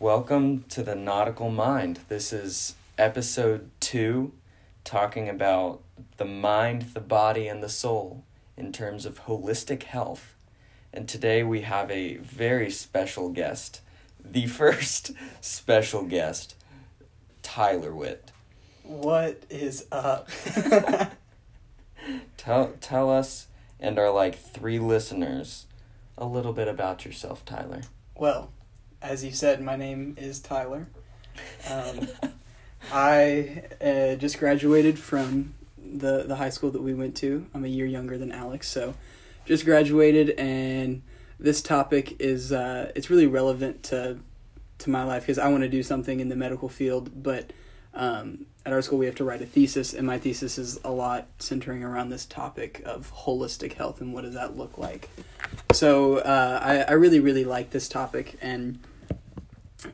Welcome to the Nautical Mind. This is episode two, talking about the mind, the body, and the soul in terms of holistic health. And today we have a very special guest, the first special guest, Tyler Whitt. What is up? Tell tell us and our like three listeners a little bit about yourself, Tyler. well, as you said, my name is Tyler. Um, I uh, just graduated from the the high school that we went to. I'm a year younger than Alex, so just graduated, and this topic is uh, it's really relevant to to my life because I want to do something in the medical field, but um, at our school we have to write a thesis, and my thesis is a lot centering around this topic of holistic health and what does that look like. So uh, I I really really like this topic and.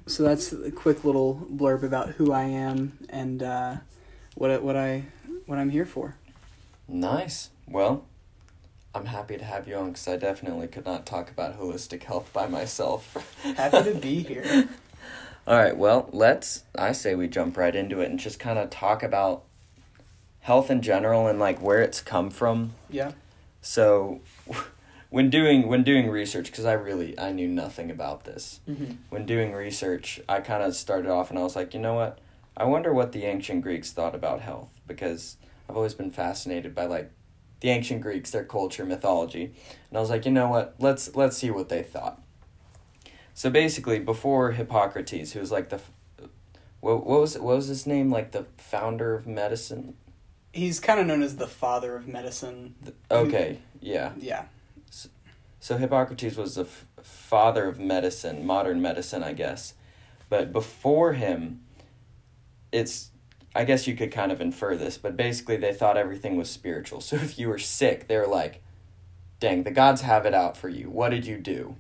So that's a quick little blurb about who I am and uh, what what I what I'm here for. Nice. Well, I'm happy to have you on because I definitely could not talk about holistic health by myself. Happy to be here. All right, well, let's, I say we jump right into it and just kind of talk about health in general and like where it's come from. Yeah. So, when doing when doing research cuz I really I knew nothing about this. Mm-hmm. When doing research, I kind of started off and I was like, "You know what? I wonder what the ancient Greeks thought about health because I've always been fascinated by like the ancient Greeks, their culture, mythology." And I was like, "You know what? Let's let's see what they thought." So basically, before Hippocrates, who was like the what, what was what was his name? Like the founder of medicine. He's kind of known as the father of medicine. Okay, yeah. Yeah. So Hippocrates was the f- father of medicine, modern medicine, I guess. But before him, it's I guess you could kind of infer this, but basically they thought everything was spiritual. So if you were sick, they were like, "Dang, the gods have it out for you. What did you do?"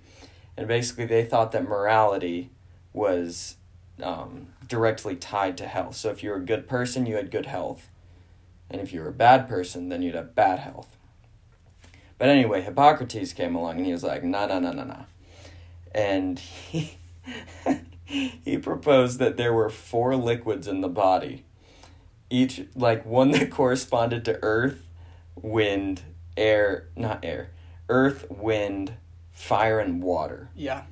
And basically they thought that morality was um, directly tied to health. So if you were a good person, you had good health, and if you were a bad person, then you'd have bad health. But anyway, Hippocrates came along and he was like, nah, nah, nah, nah, nah. And he, he proposed that there were four liquids in the body, each, like one that corresponded to earth, wind, air, not air, earth, wind, fire, and water. Yeah.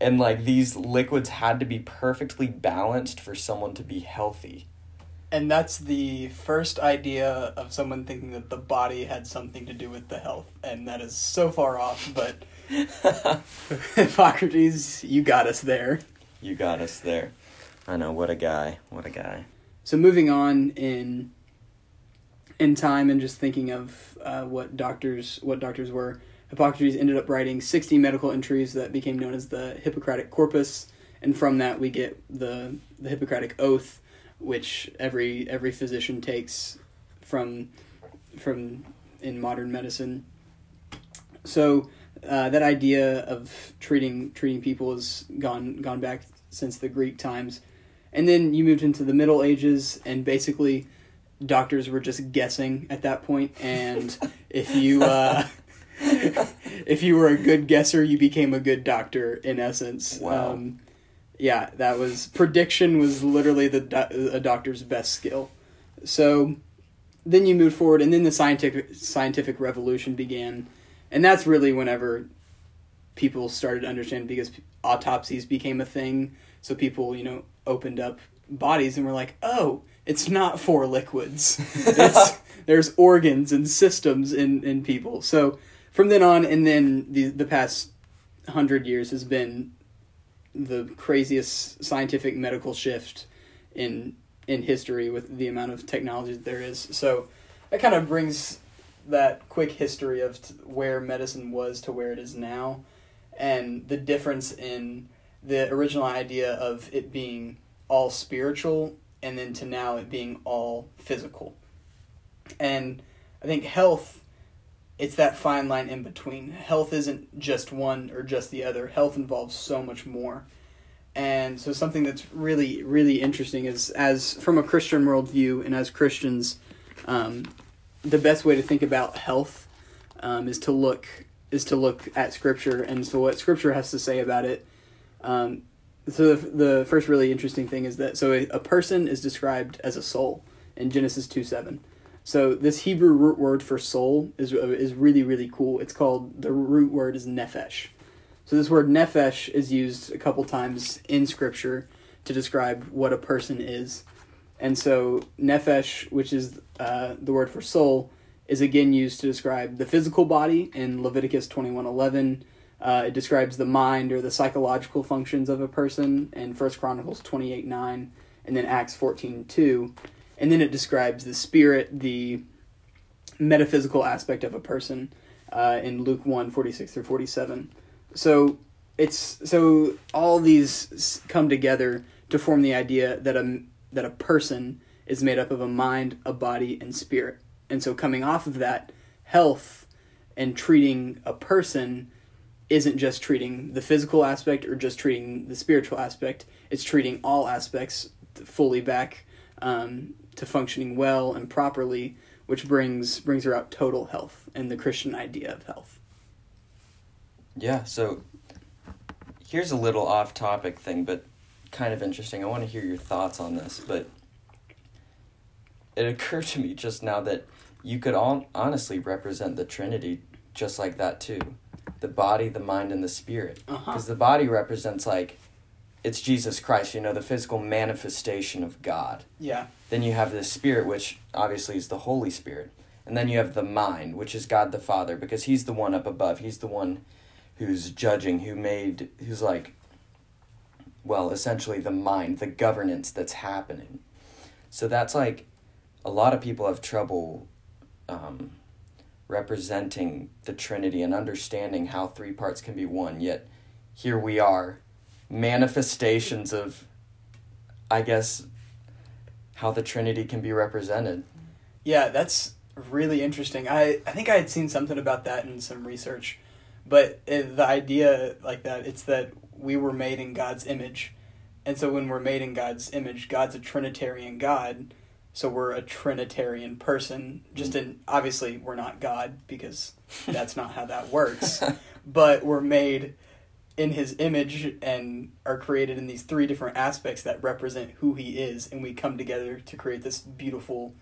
And like these liquids had to be perfectly balanced for someone to be healthy. And that's the first idea of someone thinking that the body had something to do with the health, and that is so far off. But Hippocrates, you got us there. you got us there. I know, what a guy. What a guy. So moving on in in time and just thinking of uh, what doctors what doctors were, Hippocrates ended up writing sixty medical entries that became known as the Hippocratic Corpus, and from that we get the the Hippocratic Oath, which every every physician takes from from in modern medicine. So uh, that idea of treating treating people has gone gone back since the Greek times, and then you moved into the Middle Ages, and basically doctors were just guessing at that point, and if you uh, if you were a good guesser, you became a good doctor in essence. Wow. Um, yeah, that was prediction was literally the do- a doctor's best skill. So then you moved forward, and then the scientific scientific revolution began, and that's really whenever people started to understand because autopsies became a thing. So people, you know, opened up bodies and were like, "Oh, it's not four liquids. It's there's organs and systems in in people." So from then on, and then the the past hundred years has been the craziest scientific medical shift in in history with the amount of technology that there is. So that kind of brings that quick history of t- where medicine was to where it is now, and the difference in the original idea of it being all spiritual and then to now it being all physical. And I think health it's that fine line in between. Health isn't just one or just the other. Health involves so much more. And so something that's really, really interesting is as from a Christian worldview and as Christians, um, the best way to think about health um, is to look is to look at Scripture and so what Scripture has to say about it. Um, So the, the first really interesting thing is that so a, a person is described as a soul in Genesis two seven. So this Hebrew root word for soul is is really really cool. It's called the root word is nephesh. So this word nephesh is used a couple times in Scripture to describe what a person is, and so nephesh, which is uh, the word for soul, is again used to describe the physical body in Leviticus twenty one eleven. Uh, it describes the mind or the psychological functions of a person in First Chronicles twenty eight nine, and then Acts fourteen two, and then it describes the spirit, the metaphysical aspect of a person uh, in Luke one forty six through forty seven. So it's so all these come together to form the idea that a that a person is made up of a mind, a body, and spirit. And so coming off of that, health and treating a person isn't just treating the physical aspect or just treating the spiritual aspect. It's treating all aspects fully back um, to functioning well and properly, which brings brings about total health and the Christian idea of health. Yeah, so here's a little off topic thing, but kind of interesting. I want to hear your thoughts on this, but it occurred to me just now that you could all honestly represent the Trinity just like that too. The body, the mind, and the spirit. Because Uh-huh. the body represents like it's Jesus Christ, you know, the physical manifestation of God. Yeah. Then you have the spirit, which obviously is the Holy Spirit. And then you have the mind, which is God the Father, because He's the one up above. He's the one who's judging, who made, who's like, well, essentially the mind, the governance that's happening. So that's like, a lot of people have trouble um, representing the Trinity and understanding how three parts can be one. Yet here we are, manifestations of, I guess, how the Trinity can be represented. Yeah, that's really interesting. I, I think I had seen something about that in some research, but it, the idea like that it's that we were made in God's image, and so when we're made in God's image, God's a Trinitarian God, so we're a Trinitarian person. Just hmm. in obviously we're not God because that's not how that works, but we're made in His image and are created in these three different aspects that represent who He is, and we come together to create this beautiful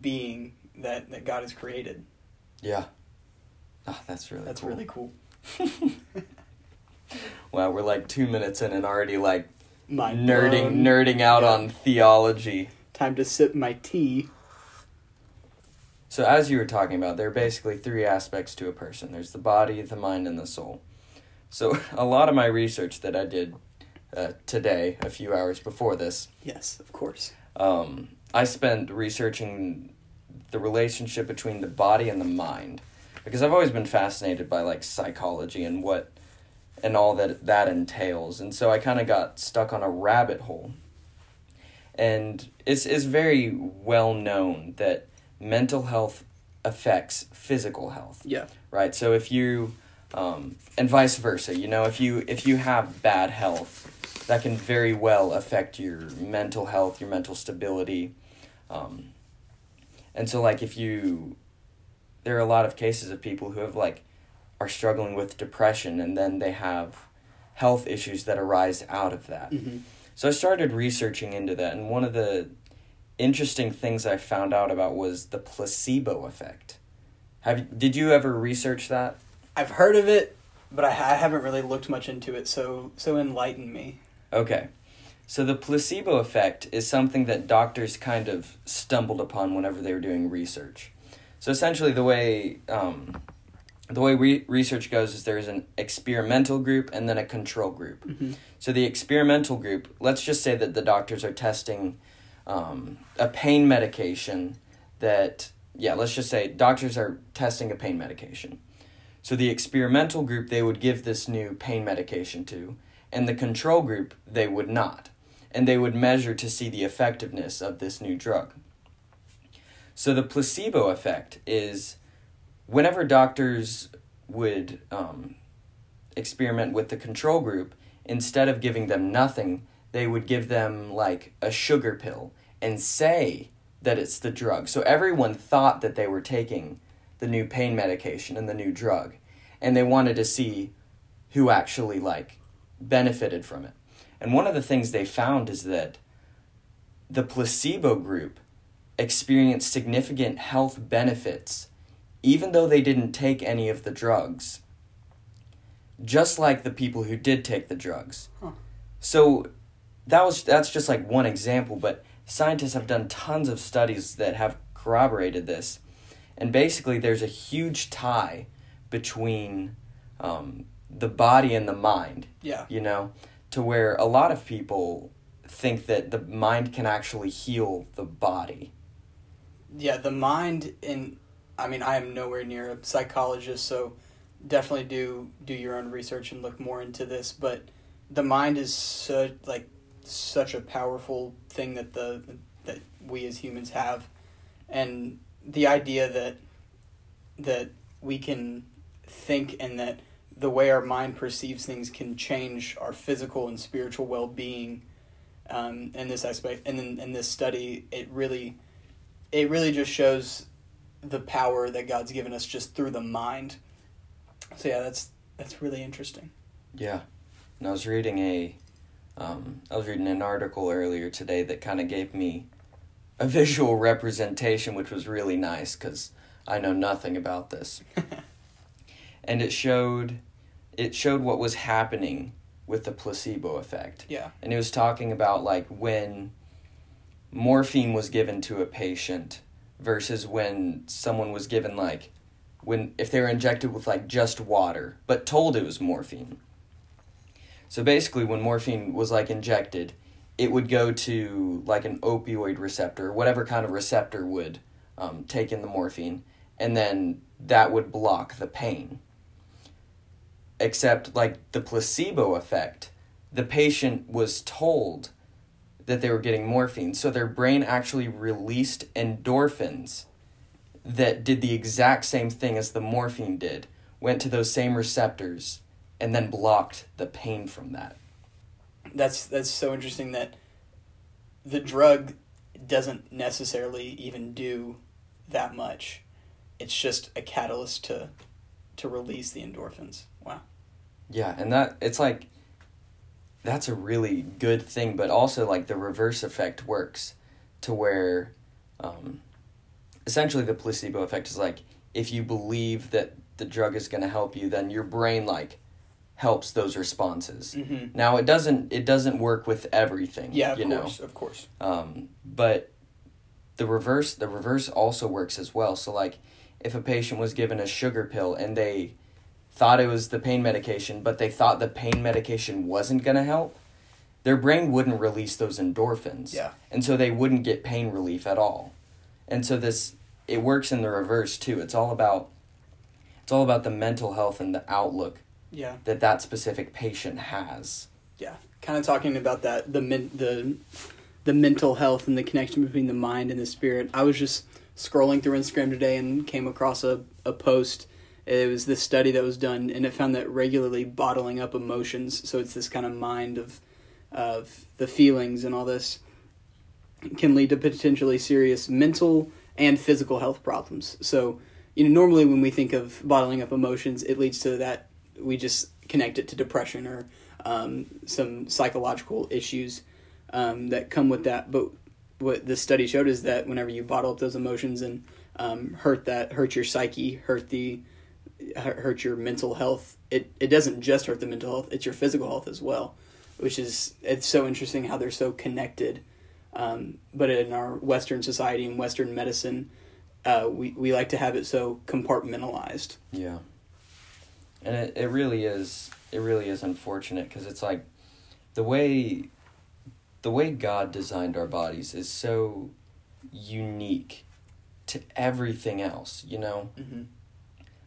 being that that God has created. Yeah. Oh, that's really That's cool. really cool. Wow, we're like two minutes in and already like Mind nerding blown. nerding out Yeah. on theology. Time to sip my tea. So as you were talking about, there are basically three aspects to a person. There's the body, the mind, and the soul. So a lot of my research that I did uh, today, a few hours before this, Yes, of course. um, I spent researching the relationship between the body and the mind because I've always been fascinated by like psychology and what and all that that entails. And so I kind of got stuck on a rabbit hole. And it's it's very well known that mental health affects physical health Yeah. right so if you um, and vice versa you know if you if you have bad health that can very well affect your mental health your mental stability um, and so like if you there are a lot of cases of people who have like are struggling with depression and then they have health issues that arise out of that hmm so I started researching into that, and one of the interesting things I found out about was the placebo effect. Have did you ever research that? I've heard of it, but I, I haven't really looked much into it. So so enlighten me. Okay. So the placebo effect is something that doctors kind of stumbled upon whenever they were doing research. So essentially, the way um, the way re- research goes is there's an experimental group and then a control group. Mhm. So the experimental group, let's just say that the doctors are testing um, a pain medication that, yeah, let's just say doctors are testing a pain medication. So the experimental group they would give this new pain medication to, and the control group they would not. And they would measure to see the effectiveness of this new drug. So the placebo effect is whenever doctors would um, experiment with the control group, instead of giving them nothing, they would give them like a sugar pill and say that it's the drug. So everyone thought that they were taking the new pain medication and the new drug, and they wanted to see who actually like benefited from it. And one of the things they found is that the placebo group experienced significant health benefits even though they didn't take any of the drugs. Just like the people who did take the drugs. Huh. So that was that's just like one example, but scientists have done tons of studies that have corroborated this. And basically there's a huge tie between um, the body and the mind Yeah. you know, to where a lot of people think that the mind can actually heal the body. Yeah, the mind in I mean, I am nowhere near a psychologist, so definitely do do your own research and look more into this, but the mind is such like such a powerful thing that the that we as humans have and the idea that that we can think and that the way our mind perceives things can change our physical and spiritual well-being um, in this aspect and in, in this study it really it really just shows the power that god's given us just through the mind so yeah that's that's really interesting Yeah. And I was reading a um, I was reading an article earlier today that kind of gave me a visual representation which was really nice cuz I know nothing about this. and it showed it showed what was happening with the placebo effect. yeah and it was talking about like when morphine was given to a patient versus when someone was given like when if they were injected with like just water but told it was morphine so basically when morphine was like injected it would go to like an opioid receptor whatever kind of receptor would um, take in the morphine and then that would block the pain. Except like the placebo effect the patient was told that they were getting morphine so their brain actually released endorphins that did the exact same thing as the morphine did went to those same receptors and then blocked the pain from that that's that's so interesting that the drug doesn't necessarily even do that much. It's just a catalyst to to release the endorphins. Wow. Yeah, and that it's like that's a really good thing, but also like the reverse effect works to where um, essentially the placebo effect is like if you believe that the drug is going to help you, then your brain like helps those responses. mm-hmm. Now it doesn't it doesn't work with everything. yeah of you know. course of course Um, but the reverse the reverse also works as well. So like if a patient was given a sugar pill and they thought it was the pain medication, but they thought the pain medication wasn't gonna help, their brain wouldn't release those endorphins. Yeah. And so they wouldn't get pain relief at all. And so this it works in the reverse too. It's all about it's all about the mental health and the outlook yeah. that that specific patient has. yeah. Kind of talking about that the men, the the mental health and the connection between the mind and the spirit. I was just scrolling through instagram today and came across a, a post. It was this study that was done and it found that regularly bottling up emotions so it's this kind of mind of of the feelings and all this can lead to potentially serious mental and physical health problems. So you know normally when we think of bottling up emotions it leads to that we just connect it to depression or um, some psychological issues um, that come with that. But what the study showed is that whenever you bottle up those emotions and um, hurt that, hurt your psyche, hurt the, hurt your mental health. It it doesn't just hurt the mental health; it's your physical health as well, which is it's so interesting how they're so connected. Um, but in our Western society and Western medicine, uh, we we like to have it so compartmentalized. Yeah. And it, it really is it really is unfortunate because it's like the way the way God designed our bodies is so unique to everything else, you know? Mm-hmm.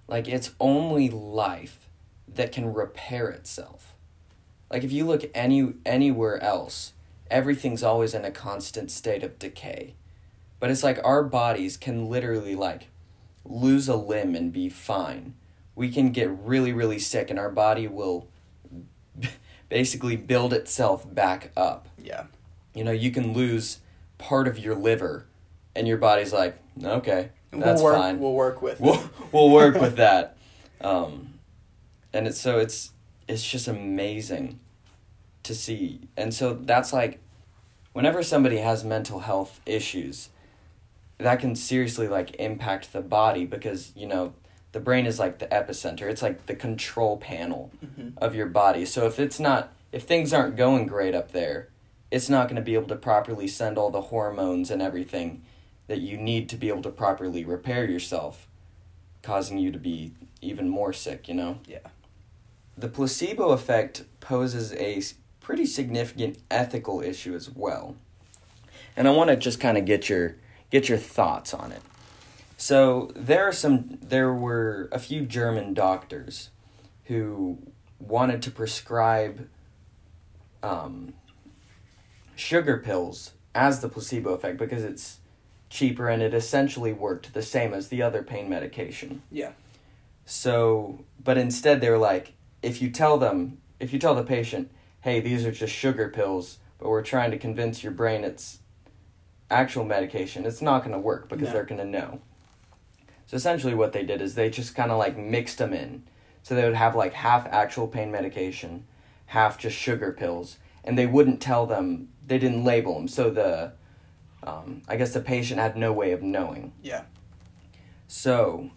Like it's only life that can repair itself. Like if you look any anywhere else, everything's always in a constant state of decay. But it's like our bodies can literally like lose a limb and be fine. We can get really really sick and our body will basically build itself back up. Yeah. You know, you can lose part of your liver and your body's like, "Okay, that's we'll work, fine." We'll work with. we'll we'll work with that. Um, and it's so it's it's just amazing to see. And so that's like whenever somebody has mental health issues, that can seriously like impact the body because, you know, the brain is like the epicenter. It's like the control panel Mhm. of your body. So if it's not if things aren't going great up there, it's not going to be able to properly send all the hormones and everything that you need to be able to properly repair yourself, causing you to be even more sick, you know? Yeah. The placebo effect poses a pretty significant ethical issue as well. And I want to just kind of get your get your thoughts on it. So, there are some there were a few German doctors who wanted to prescribe um, sugar pills as the placebo effect because it's cheaper and it essentially worked the same as the other pain medication. Yeah. So, but instead they were like, if you tell them, if you tell the patient, hey, these are just sugar pills, but we're trying to convince your brain it's actual medication, it's not going to work because No. they're going to know. So essentially what they did is they just kind of like mixed them in. So they would have like half actual pain medication, half just sugar pills, and they wouldn't tell them, they didn't label them. So the, um, I guess the patient had no way of knowing. Yeah. So,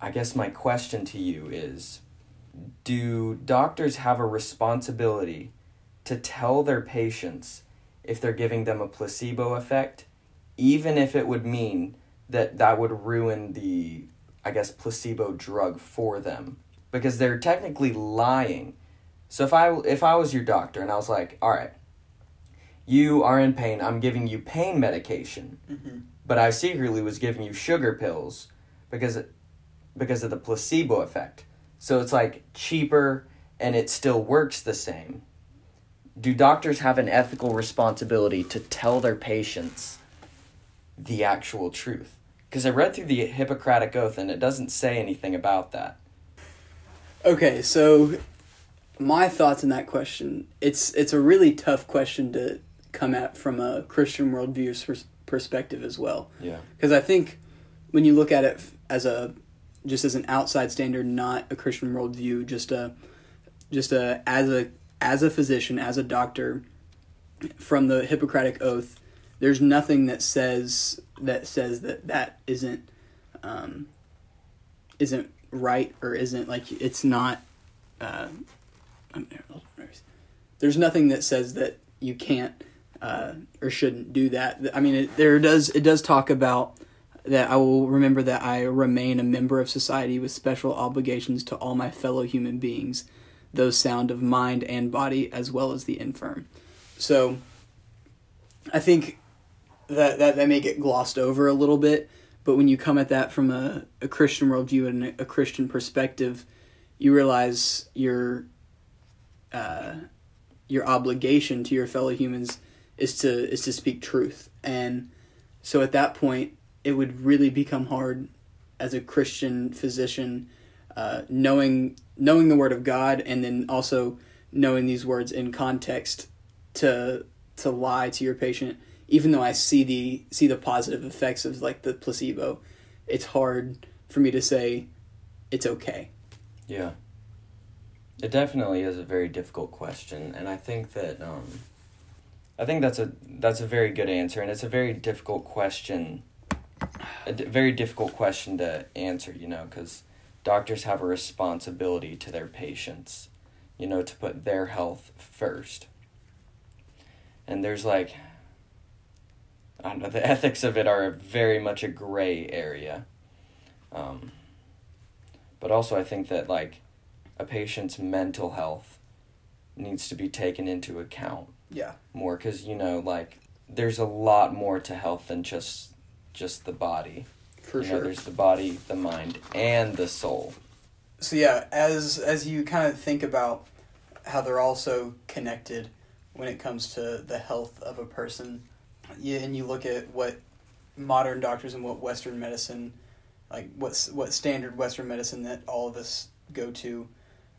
I guess my question to you is Do doctors have a responsibility to tell their patients if they're giving them a placebo effect, even if it would mean that that would ruin the, I guess, placebo drug for them? Because they're technically lying. So if I if I was your doctor and I was like, all right, you are in pain, I'm giving you pain medication, Mm-hmm. but I secretly was giving you sugar pills because because of the placebo effect. So it's like cheaper and it still works the same. Do doctors have an ethical responsibility to tell their patients the actual truth? Because I read through the Hippocratic Oath and it doesn't say anything about that. Okay, so my thoughts on that question. It's it's a really tough question to come at from a Christian worldview pers- perspective as well. Yeah. Because I think when you look at it as a just as an outside standard, not a Christian worldview, just a just a as a as a physician, as a doctor, from the Hippocratic Oath, there's nothing that says that says that that isn't um, isn't right or isn't like it's not. Uh, there's nothing that says that you can't uh, or shouldn't do that. I mean, it, there does it does talk about that I will remember that I remain a member of society with special obligations to all my fellow human beings, those sound of mind and body as well as the infirm. So, I think that that, that may get glossed over a little bit, but when you come at that from a, a Christian worldview and a, Christian perspective, you realize your uh, your obligation to your fellow humans is to is to speak truth, and so at that point, it would really become hard as a Christian physician, uh, knowing knowing the Word of God, and then also knowing these words in context to to lie to your patient even though I see the see the positive effects of like the placebo, it's hard for me to say it's okay. Yeah. It definitely is a very difficult question, and I think that um, I think that's a that's a very good answer, and it's a very difficult question, a d- very difficult question to answer. You know, because doctors have a responsibility to their patients, you know, to put their health first. And there's like, I don't know, the ethics of it are very much a gray area. Um, but also, I think that like a patient's mental health needs to be taken into account Yeah. more because you know like there's a lot more to health than just just the body For you know sure. there's the body the mind and the soul so yeah, as as you kind of think about how they're also connected when it comes to the health of a person, yeah, and you look at what modern doctors and what Western medicine, like what's what standard Western medicine that all of us go to,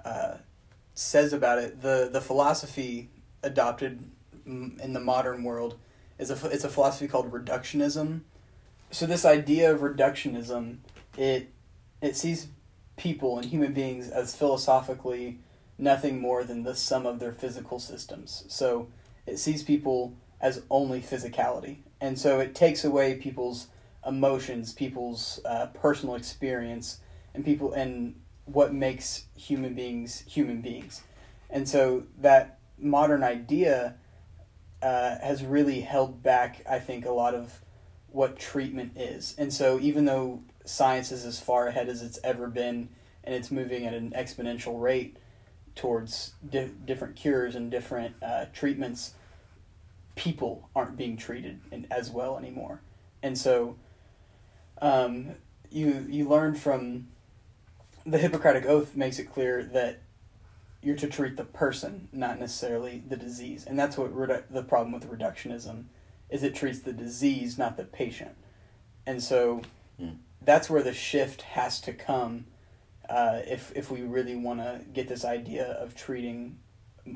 uh, says about it. The the philosophy adopted in the modern world is a it's a philosophy called reductionism. So this idea of reductionism, it it sees people and human beings as philosophically nothing more than the sum of their physical systems. So it sees people as only physicality. And so it takes away people's emotions, people's uh, personal experience, and people and what makes human beings human beings. And so that modern idea uh, has really held back, I think, a lot of what treatment is. And so even though science is as far ahead as it's ever been and it's moving at an exponential rate towards di- different cures and different uh, treatments, people aren't being treated in, as well anymore. And so um, you you learn from the Hippocratic Oath makes it clear that you're to treat the person, not necessarily the disease, and that's what redu- the problem with reductionism is. It treats the disease, not the patient, and so Mm. that's where the shift has to come uh, if if we really want to get this idea of treating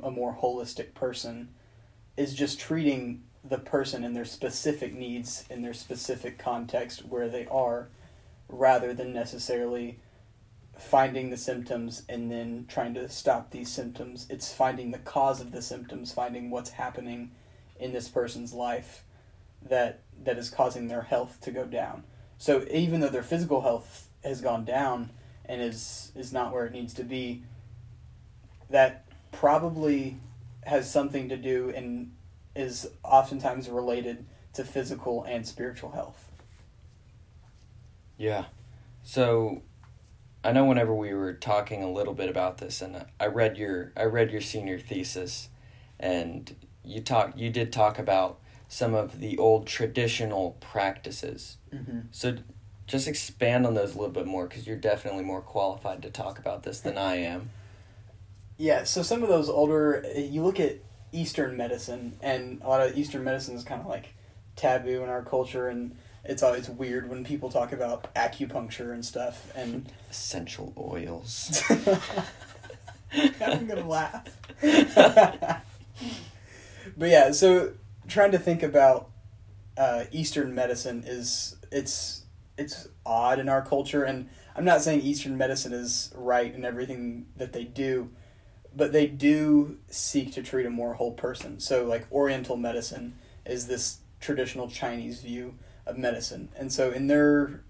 a more holistic person is just treating the person and their specific needs in their specific context where they are rather than necessarily finding the symptoms and then trying to stop these symptoms. It's finding the cause of the symptoms finding what's happening in this person's life that that is causing their health to go down. So even though their physical health has gone down and is is not where it needs to be that probably has something to do and is oftentimes related to physical and spiritual health. Yeah. So I know whenever we were talking a little bit about this and I read your I read your senior thesis and you talk you did talk about some of the old traditional practices. Mm-hmm. So just expand on those a little bit more because you're definitely more qualified to talk about this than I am. Yeah, so some of those older, you look at Eastern medicine, and a lot of Eastern medicine is kind of like taboo in our culture, and it's always weird when people talk about acupuncture and stuff. And Essential oils. I'm gonna laugh. but yeah, so trying to think about uh, Eastern medicine is it's it's odd in our culture, and I'm not saying Eastern medicine is right in everything that they do, but they do seek to treat a more whole person. So like Oriental medicine is this traditional Chinese view of medicine, and so in their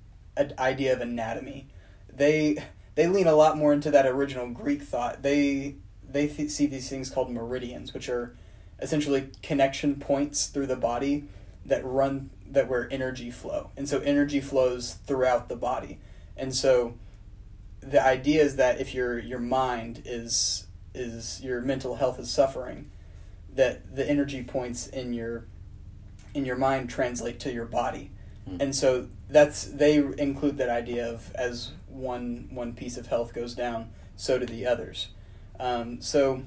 idea of anatomy, they they lean a lot more into that original Greek thought. They they th- see these things called meridians, which are essentially connection points through the body that run that where energy flow, and so energy flows throughout the body, and so the idea is that if your your mind is is your mental health is suffering, that the energy points in your in your mind translate to your body, Hmm. and so that's they include that idea of as one one piece of health goes down, so do the others. Um, so,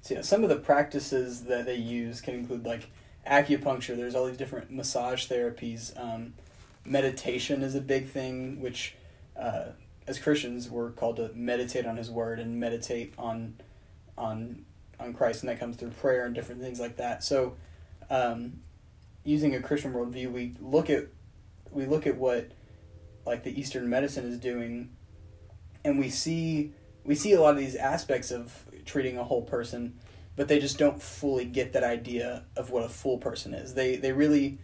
so yeah, some of the practices that they use can include like acupuncture. There's all these different massage therapies. Um, meditation is a big thing, which uh, as Christians we're called to meditate on His Word and meditate on on on Christ, and that comes through prayer and different things like that. So, um, using a Christian worldview, we look at we look at what like the Eastern medicine is doing, and we see we see a lot of these aspects of treating a whole person, but they just don't fully get that idea of what a full person is. They they really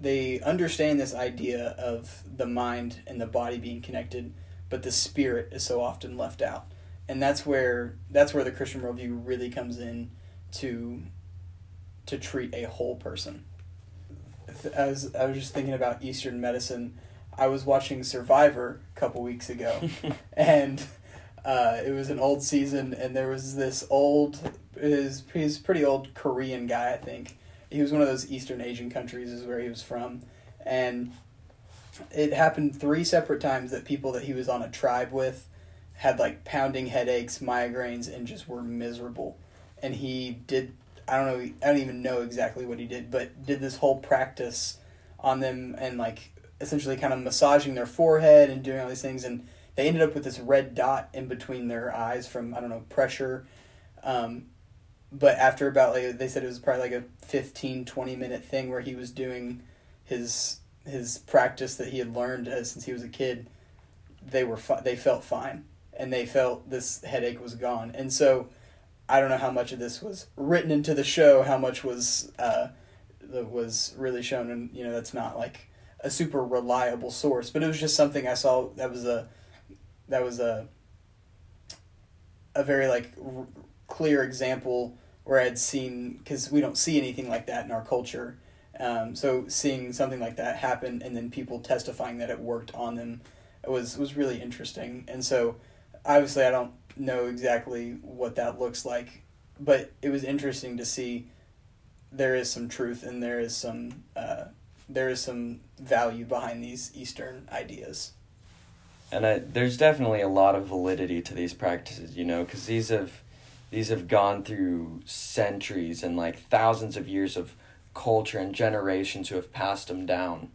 they understand this idea of the mind and the body being connected, but the spirit is so often left out. And that's where that's where the Christian worldview really comes in to to treat a whole person. As I was just thinking about Eastern medicine, I was watching Survivor a couple weeks ago, and uh, it was an old season, and there was this old, his he's pretty old Korean guy, I think. He was one of those Eastern Asian countries, is where he was from, and it happened three separate times that people that he was on a tribe with had like pounding headaches, migraines, and just were miserable. And he did, I don't know, I don't even know exactly what he did, but did this whole practice on them and like essentially kind of massaging their forehead and doing all these things. And they ended up with this red dot in between their eyes from, I don't know, pressure. Um, but after about like they said it was probably like a 15 20 minute thing where he was doing his his practice that he had learned as since he was a kid they were fi- they felt fine and they felt this headache was gone. And so I don't know how much of this was written into the show, how much was uh, was really shown, and you know that's not like a super reliable source, but it was just something I saw that was a that was a a very like r- clear example where I'd seen because we don't see anything like that in our culture. Um, so seeing something like that happen and then people testifying that it worked on them was was really interesting. And so obviously I don't know exactly what that looks like, but it was interesting to see there is some truth and there is some uh, there is some value behind these Eastern ideas. And I, there's definitely a lot of validity to these practices, you know, because these have these have gone through centuries and like thousands of years of culture and generations who have passed them down.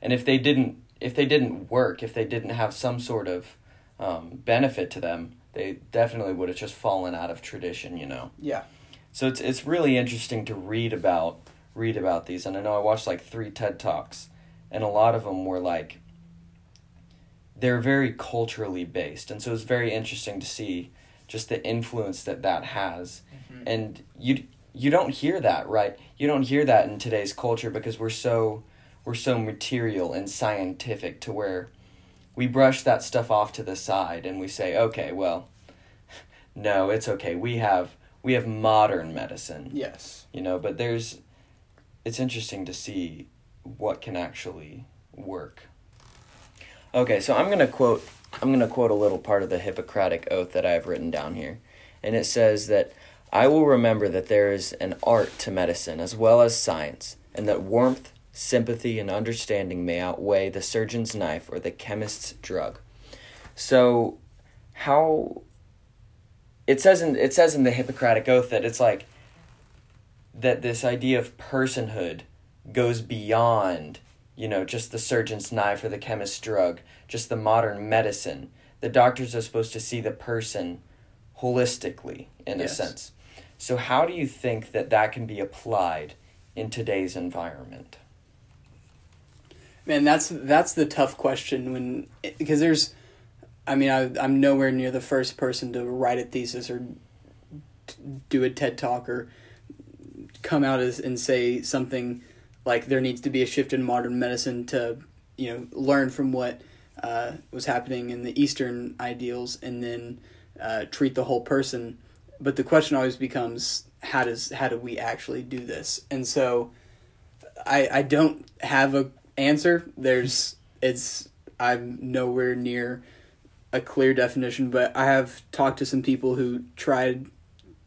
And if they didn't if they didn't work, if they didn't have some sort of um, benefit to them, they definitely would have just fallen out of tradition, you know. Yeah. So it's it's really interesting to read about read about these, and I know I watched like three TED talks, and a lot of them were like they're very culturally based, and so it's very interesting to see just the influence that that has, mm-hmm. and you you don't hear that right. You don't hear that in today's culture because we're so we're so material and scientific to where we brush that stuff off to the side and we say, okay, well, no, it's okay. We have we have modern medicine. Yes. You know, but there's it's interesting to see what can actually work. Okay, so I'm going to quote I'm going to quote a little part of the Hippocratic oath that I have written down here. And it says that I will remember that there is an art to medicine as well as science, and that warmth, sympathy, and understanding may outweigh the surgeon's knife or the chemist's drug. So, how it says in it says in the Hippocratic Oath that it's like that this idea of personhood goes beyond, you know, just the surgeon's knife or the chemist's drug, just the modern medicine. The doctors are supposed to see the person holistically, in yes. a sense. So, how do you think that that can be applied in today's environment? Man, that's that's the tough question when because there's, I mean, I, I'm nowhere near the first person to write a thesis or do a TED talk or come out as, and say something like there needs to be a shift in modern medicine to you know learn from what uh, was happening in the Eastern ideals and then uh, treat the whole person. But the question always becomes how does how do we actually do this? And so I I don't have a answer. There's it's I'm nowhere near a clear definition, but I have talked to some people who tried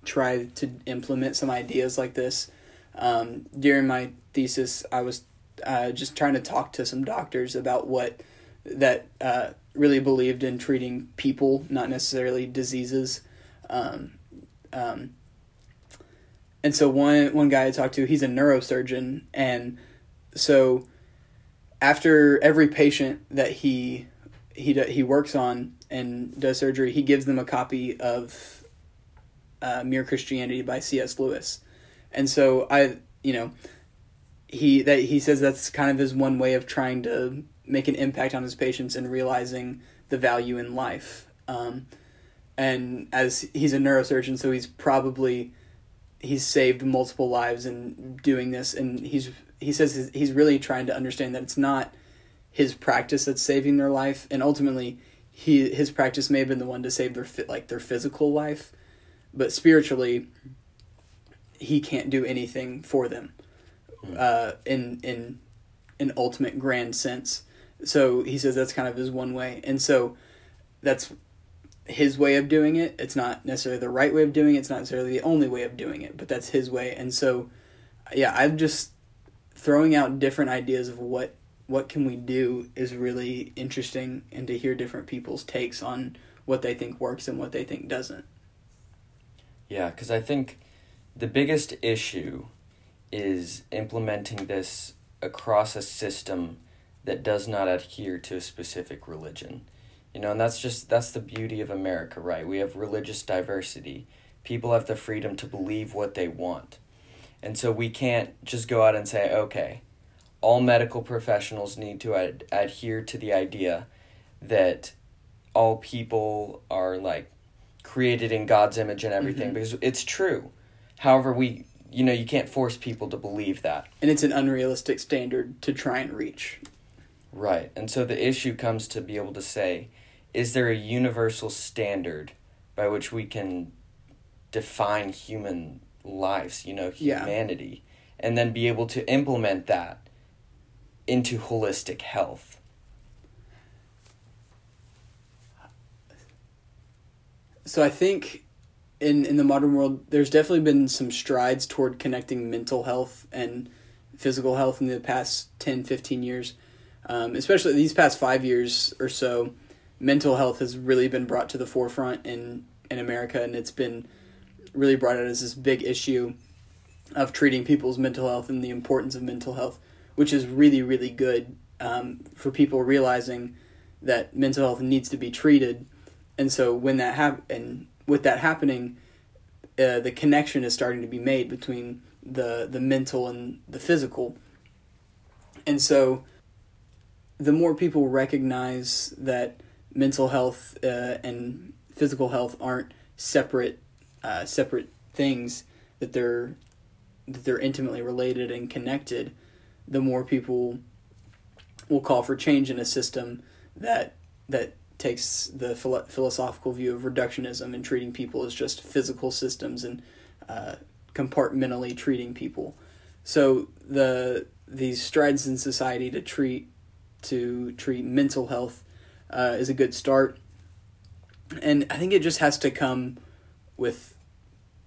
tried to implement some ideas like this. Um, during my thesis, I was uh, just trying to talk to some doctors about what that uh, really believed in treating people, not necessarily diseases. Um, um, and so one one guy I talked to, he's a neurosurgeon, and so after every patient that he he he works on and does surgery, he gives them a copy of uh, Mere Christianity by C.S. Lewis, and so I you know he that he says that's kind of his one way of trying to make an impact on his patients and realizing the value in life. Um, and as he's a neurosurgeon, so he's probably he's saved multiple lives in doing this, and he's he says he's really trying to understand that it's not his practice that's saving their life, and ultimately, he his practice may have been the one to save their fit like their physical life, but spiritually, he can't do anything for them, hmm. uh, in in an ultimate grand sense. So he says that's kind of his one way, and so that's his way of doing it. It's not necessarily the right way of doing it. It's not necessarily the only way of doing it, but that's his way. And so, yeah, I'm just throwing out different ideas of what what can we do is really interesting and to hear different people's takes on what they think works and what they think doesn't. Yeah, cuz I think the biggest issue is implementing this across a system that does not adhere to a specific religion. You know, and that's just that's the beauty of America, right? We have religious diversity. People have the freedom to believe what they want. And so we can't just go out and say, okay, all medical professionals need to ad- adhere to the idea that all people are like created in God's image and everything Mhm. because it's true. However, we you know you can't force people to believe that. And it's an unrealistic standard to try and reach. Right. And so the issue comes to be able to say, is there a universal standard by which we can define human lives, you know, Yeah. humanity, and then be able to implement that into holistic health? So I think in in the modern world there's definitely been some strides toward connecting mental health and physical health in the past 10 15 years um, especially these past five years or so mental health has really been brought to the forefront in in america and it's been really brought out as this big issue of treating people's mental health and the importance of mental health which is really really good um, for people realizing that mental health needs to be treated. And so when that hap- and with that happening uh, the connection is starting to be made between the the mental and the physical. And so the more people recognize that mental health uh, and physical health aren't separate uh, separate things that they're that they're intimately related and connected the more people will call for change in a system that that takes the philo- philosophical view of reductionism and treating people as just physical systems and uh, compartmentally treating people. So the these strides in society to treat to treat mental health uh, is a good start, and I think it just has to come with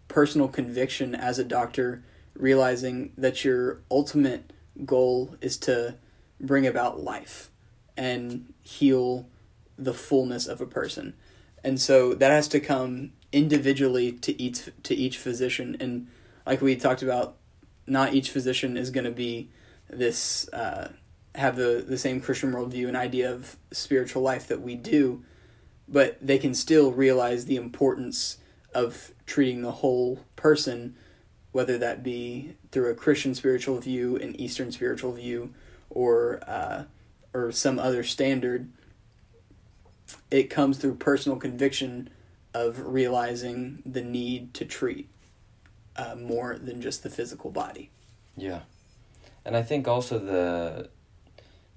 personal conviction as a doctor, realizing that your ultimate goal is to bring about life and heal the fullness of a person. And so that has to come individually to each to each physician and like we talked about not each physician is going to be this uh, have the, the same Christian worldview and idea of spiritual life that we do, but they can still realize the importance of treating the whole person, whether that be through a Christian spiritual view, an Eastern spiritual view, or uh, or some other standard it comes through personal conviction of realizing the need to treat uh, more than just the physical body. Yeah. And I think also the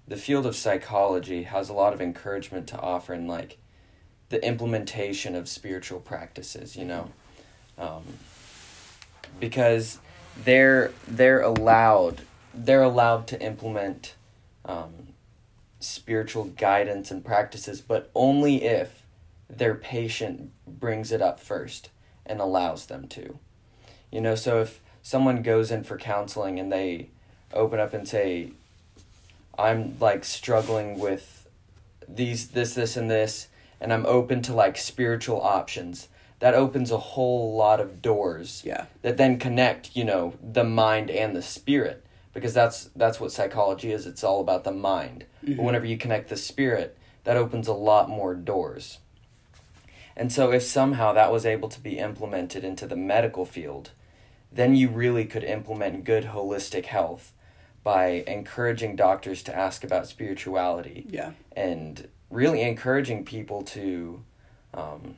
the field of psychology has a lot of encouragement to offer in like the implementation of spiritual practices, you know. Um, because they're they're allowed they're allowed to implement um, spiritual guidance and practices, but only if their patient brings it up first and allows them to. You know, so if someone goes in for counseling and they open up and say, I'm like struggling with these, this, this, and this, and I'm open to like spiritual options, that opens a whole lot of doors Yeah. that then connect, you know, the mind and the spirit because that's that's what psychology is. It's all about the mind. But mm-hmm. whenever you connect the spirit, that opens a lot more doors. And so if somehow that was able to be implemented into the medical field, then you really could implement good holistic health by encouraging doctors to ask about spirituality Yeah. and really encouraging people to um,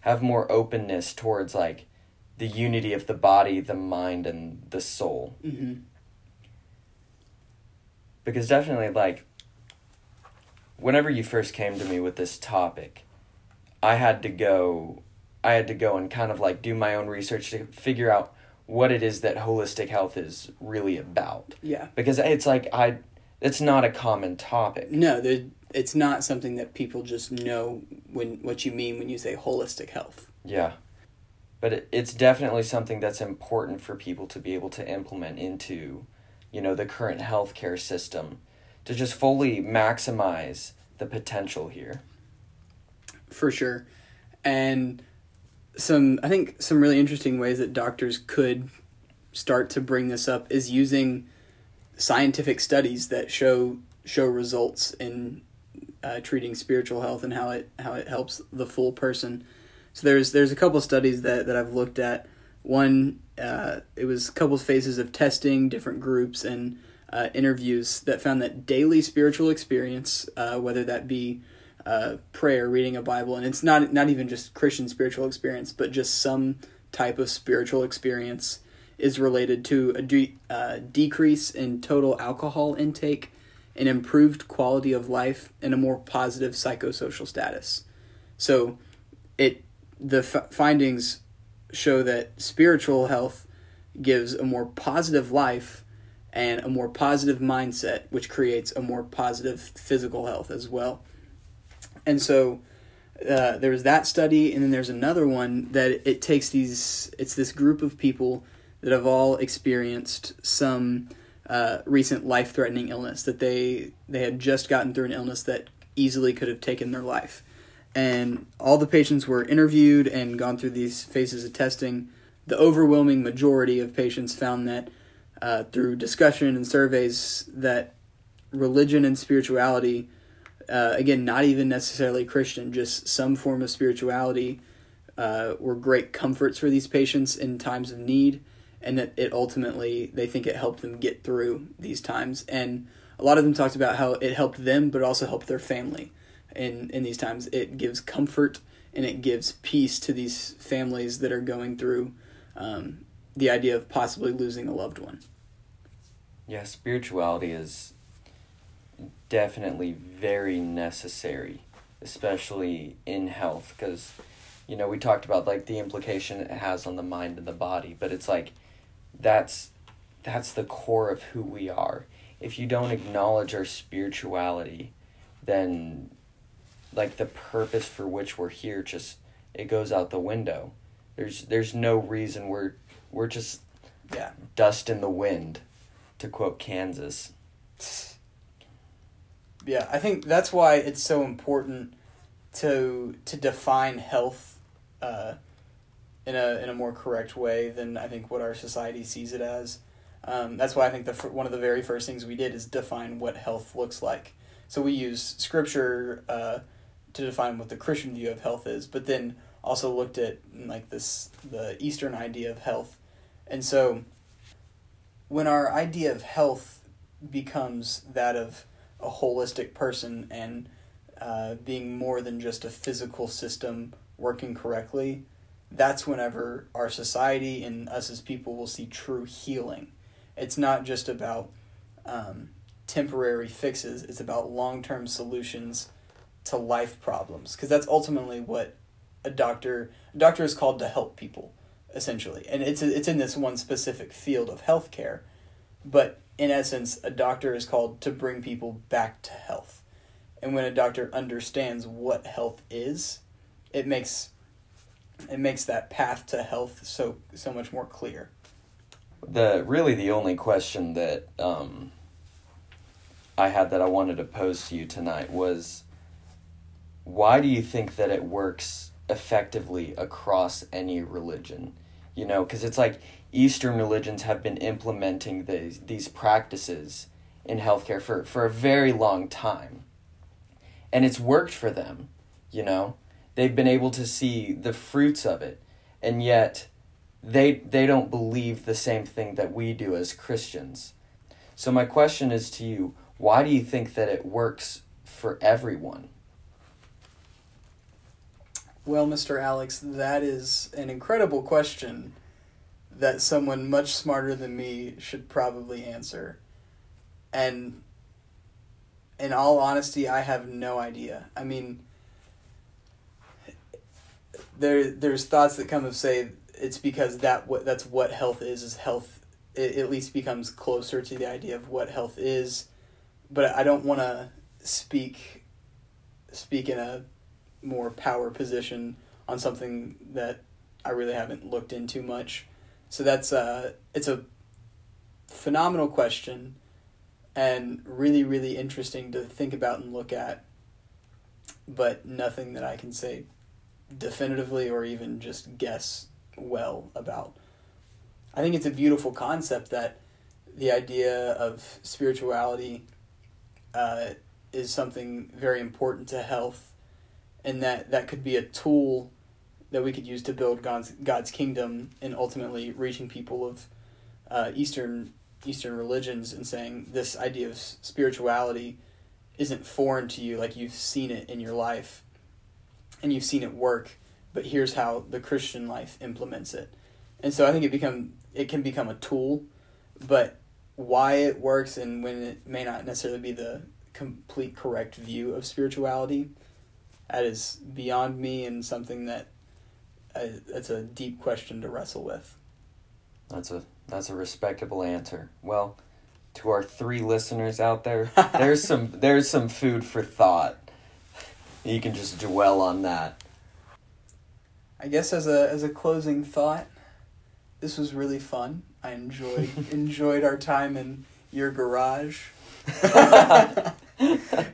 have more openness towards like the unity of the body, the mind, and the soul. hmm Because definitely, like, whenever you first came to me with this topic, I had to go, I had to go and kind of like do my own research to figure out what it is that holistic health is really about. Yeah. Because it's like I, it's not a common topic. No, there- it's not something that people just know when what you mean when you say holistic health. Yeah. But it, it's definitely something that's important for people to be able to implement into, you know, the current healthcare system to just fully maximize the potential here. for sure. And some, I think, some really interesting ways that doctors could start to bring this up is using scientific studies that show show results in uh, treating spiritual health and how it how it helps the full person. So there's there's a couple studies that that I've looked at. One, uh, it was a couple phases of testing, different groups, and uh, interviews that found that daily spiritual experience, uh, whether that be uh, prayer, reading a Bible, and it's not not even just Christian spiritual experience, but just some type of spiritual experience is related to a de- uh, decrease in total alcohol intake, an improved quality of life, and a more positive psychosocial status. So, it the f- findings show that spiritual health gives a more positive life and a more positive mindset, which creates a more positive physical health as well. And so uh, there was that study, and then there's another one that it takes these, it's this group of people that have all experienced some uh, recent life threatening illness, that they, they had just gotten through an illness that easily could have taken their life. And all the patients were interviewed and gone through these phases of testing. The overwhelming majority of patients found that uh, through discussion and surveys that religion and spirituality, uh, again, not even necessarily Christian, just some form of spirituality, uh, were great comforts for these patients in times of need, and that it ultimately, they think it helped them get through these times. And a lot of them talked about how it helped them, but also helped their family in, in these times. It gives comfort and it gives peace to these families that are going through um, the idea of possibly losing a loved one. Yeah, spirituality is definitely very necessary, especially in health, because, you know, we talked about like the implication it has on the mind and the body, but it's like that's that's the core of who we are. If you don't acknowledge our spirituality, then like the purpose for which we're here just it goes out the window. There's there's no reason we're we're just Yeah. dust in the wind, to quote Kansas. Yeah, I think that's why it's so important to to define health uh, in a in a more correct way than I think what our society sees it as. Um, that's why I think the one of the very first things we did is define what health looks like. So we use scripture uh, to define what the Christian view of health is, but then also looked at like this the Eastern idea of health, and so when our idea of health becomes that of a holistic person and uh, being more than just a physical system working correctly, that's whenever our society and us as people will see true healing. It's not just about um, temporary fixes, it's about long term solutions to life problems. Because that's ultimately what a doctor a doctor is called to help people, essentially. And it's, it's in this one specific field of healthcare. But in essence, a doctor is called to bring people back to health. And when a doctor understands what health is, it makes it makes that path to health so so much more clear. The really the only question that um, I had that I wanted to pose to you tonight was why do you think that it works effectively across any religion? You know, because it's like Eastern religions have been implementing these these practices in healthcare for, for a very long time. And it's worked for them, you know? They've been able to see the fruits of it. And yet they they don't believe the same thing that we do as Christians. So my question is to you, why do you think that it works for everyone? Well, Mr. Alex, that is an incredible question that someone much smarter than me should probably answer. And in all honesty, I have no idea. I mean, there there's thoughts that come of say it's because that what that's what health is is health it at least becomes closer to the idea of what health is but I don't want to speak speak in a more power position on something that I really haven't looked into much. So that's uh it's a phenomenal question and really really interesting to think about and look at but nothing that I can say definitively or even just guess well about. I think it's a beautiful concept that the idea of spirituality uh, is something very important to health, and that that could be a tool that we could use to build God's God's kingdom and ultimately reaching people of uh, Eastern Eastern religions and saying this idea of spirituality isn't foreign to you like you've seen it in your life and you've seen it work but here's how the christian life implements it. And so i think it become it can become a tool but why it works and when it may not necessarily be the complete correct view of spirituality that is beyond me and something that that's a deep question to wrestle with That's a that's a respectable answer. Well, to our three listeners out there, there's some there's some food for thought. You can just dwell on that. I guess as a as a closing thought, this was really fun. I enjoyed enjoyed our time in your garage.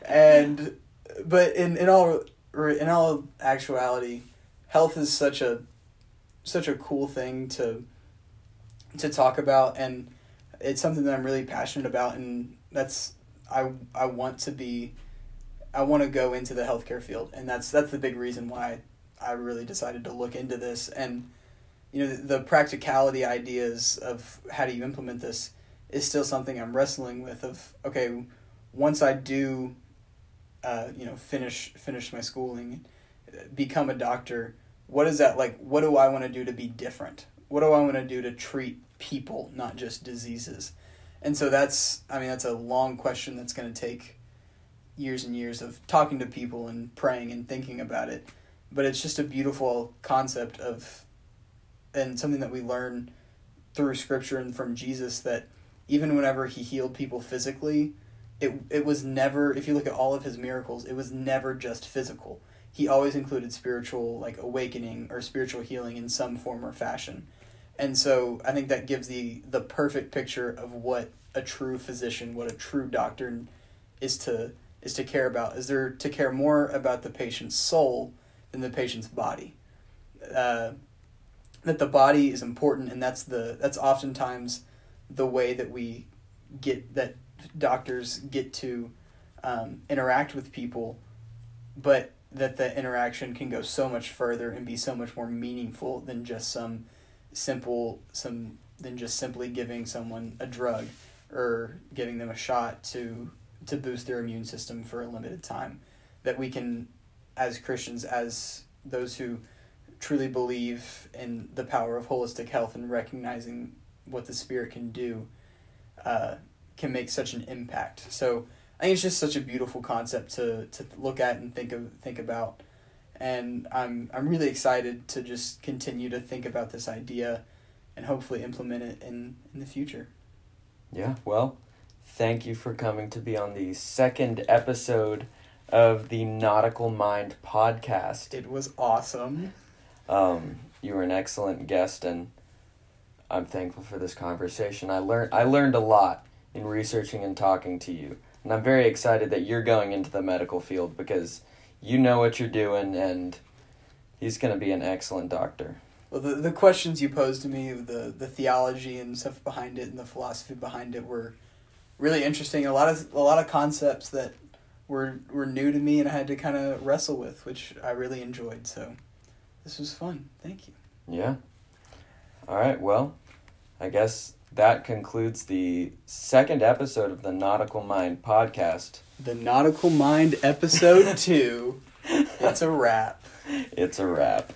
and but in in all in all actuality, health is such a such a cool thing to to talk about and it's something that I'm really passionate about and that's I I want to be I want to go into the healthcare field and that's that's the big reason why I really decided to look into this. And you know the, the practicality ideas of how do you implement this is still something I'm wrestling with of okay once I do uh, you know finish finish my schooling become a doctor what is that like what do I want to do to be different? What do I want to do to treat people not just diseases? And so that's I mean that's a long question that's going to take years and years of talking to people and praying and thinking about it. But it's just a beautiful concept of and something that we learn through scripture and from Jesus that even whenever he healed people physically it it was never if you look at all of his miracles it was never just physical he always included spiritual like awakening or spiritual healing in some form or fashion. And so i think that gives the the perfect picture of what a true physician what a true doctor is to is to care about is there to care more about the patient's soul than the patient's body. Uh, that the body is important and that's the that's oftentimes the way that we get that doctors get to um, interact with people. But that the interaction can go so much further and be so much more meaningful than just some simple some than just simply giving someone a drug or giving them a shot to to boost their immune system for a limited time. That we can as Christians as those who truly believe in the power of holistic health and recognizing what the spirit can do uh, can make such an impact. So I think it's just such a beautiful concept to to look at and think of think about, and I'm I'm really excited to just continue to think about this idea, and hopefully implement it in in the future. Yeah, well, thank you for coming to be on the second episode of the Nautical Mind podcast. It was awesome. Um, you were an excellent guest, and I'm thankful for this conversation. I learned I learned a lot in researching and talking to you. And I'm very excited that you're going into the medical field because you know what you're doing and he's going to be an excellent doctor. Well, the, the questions you posed to me, the, the theology and stuff behind it and the philosophy behind it were really interesting. A lot of a lot of concepts that were were new to me and I had to kind of wrestle with, which I really enjoyed. So this was fun. Thank you. Yeah. All right. Well, I guess that concludes the second episode of the Nautical Mind podcast. The Nautical Mind episode 2. It's a wrap. It's a wrap.